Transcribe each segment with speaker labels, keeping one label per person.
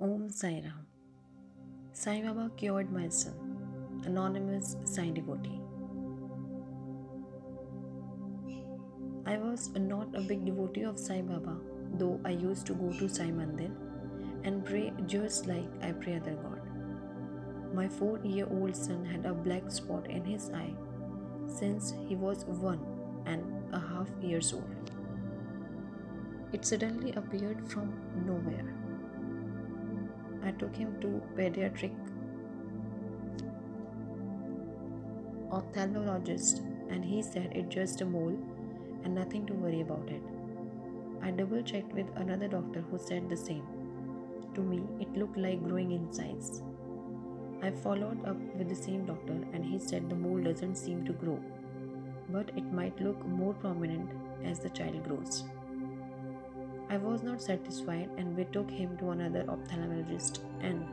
Speaker 1: Om Sai Ram. Sai Baba cured my son. Anonymous Sai devotee. I was not a big devotee of Sai Baba, though I used to go to Sai Mandir and pray just like I pray other God. My four year old son had a black spot in his eye since he was one and a half years old. It suddenly appeared from nowhere. I took him to pediatric ophthalmologist and he said it's just a mole and nothing to worry about it. I double checked with another doctor who said the same. To me, it looked like growing in size. I followed up with the same doctor and he said the mole doesn't seem to grow, but it might look more prominent as the child grows. I was not satisfied and we took him to another ophthalmologist and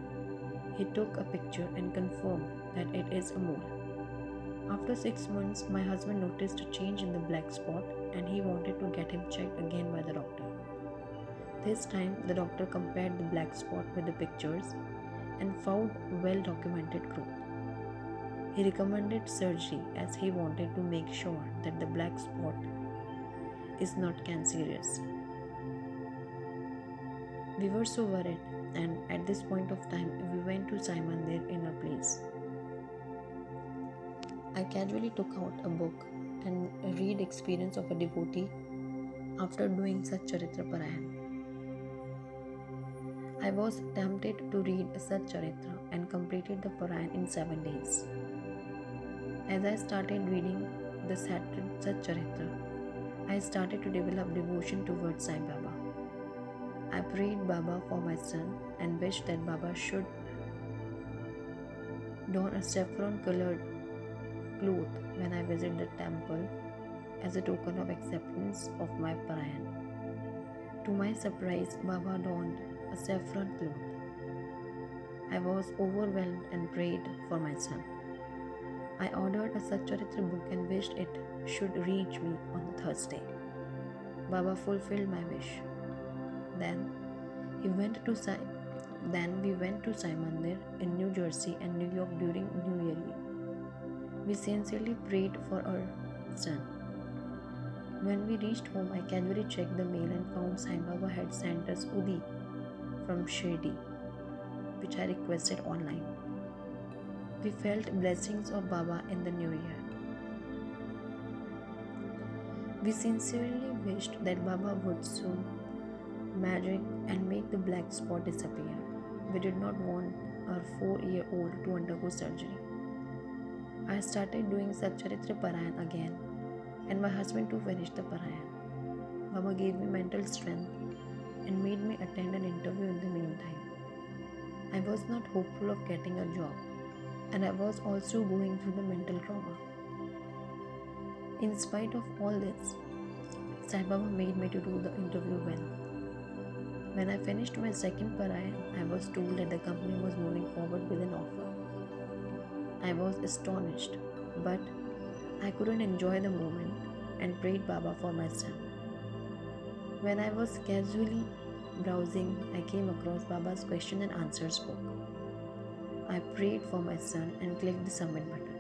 Speaker 1: he took a picture and confirmed that it is a mole. After six months, my husband noticed a change in the black spot and he wanted to get him checked again by the doctor. This time, the doctor compared the black spot with the pictures and found well documented growth. He recommended surgery as he wanted to make sure that the black spot is not cancerous. We were so worried, and at this point of time, we went to Sai Mandir in our place. I casually took out a book and read experience of a devotee after doing Sat Charitra Parayan. I was tempted to read Sat Charitra and completed the Parayan in seven days. As I started reading the Sat Charitra, I started to develop devotion towards Sai Baba. I prayed Baba for my son and wished that Baba should don a saffron colored cloth when I visit the temple as a token of acceptance of my prayer. To my surprise, Baba donned a saffron cloth. I was overwhelmed and prayed for my son. I ordered a Satcharitra book and wished it should reach me on Thursday. Baba fulfilled my wish. Then he went to Sai. Then we went to Sai Mandir in New Jersey and New York during New Year We sincerely prayed for our son. When we reached home, I casually checked the mail and found Sai Baba had sent us Udi from Shirdi, which I requested online. We felt blessings of Baba in the new year. We sincerely wished that Baba would soon magic and make the black spot disappear. We did not want our four year old to undergo surgery. I started doing Satcharitra Parayan again, and my husband too finished the Parayan. Baba gave me mental strength and made me attend an interview in the meantime. I was not hopeful of getting a job, and I was also going through the mental trauma. In spite of all this, Sai Baba made me to do the interview well. When I finished my second Parayan, I was told that the company was moving forward with an offer. I was astonished, but I couldn't enjoy the moment and prayed Baba for my son. When I was casually browsing, I came across Baba's question and answers book. I prayed for my son and clicked the submit button.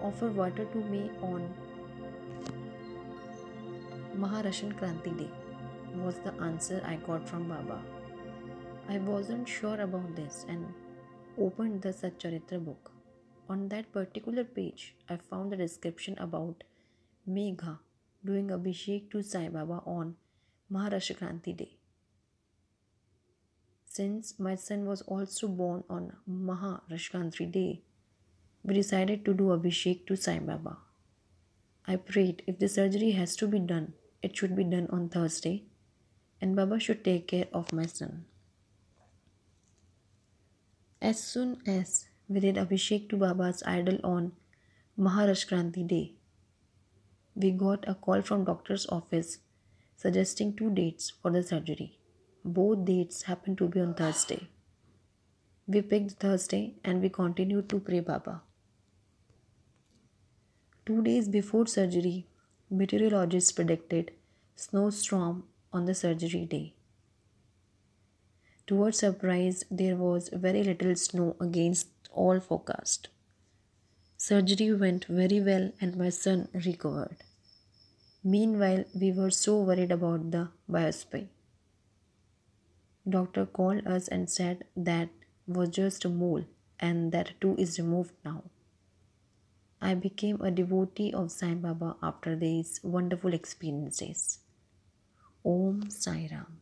Speaker 1: Offer water to me on Makar Sankranti Day was the answer I got from Baba. I wasn't sure about this and opened the Satcharitra book. On that particular page, I found a description about Megha doing Abhishek to Sai Baba on Maharashtra Day. Since my son was also born on Maharashtra Day, we decided to do Abhishek to Sai Baba. I prayed if the surgery has to be done, it should be done on Thursday, and Baba should take care of my son. As soon as we did Abhishek to Baba's idol on Maharashtra Day, we got a call from doctor's office suggesting two dates for the surgery. Both dates happened to be on Thursday. We picked Thursday and we continued to pray Baba. Two days before surgery, meteorologists predicted snowstorm on the surgery day. To our surprise, there was very little snow against all forecast. Surgery went very well and my son recovered. Meanwhile, we were so worried about the biopsy. Doctor called us and said that was just a mole and that too is removed now. I became a devotee of Sai Baba after these wonderful experiences. Sai Ram.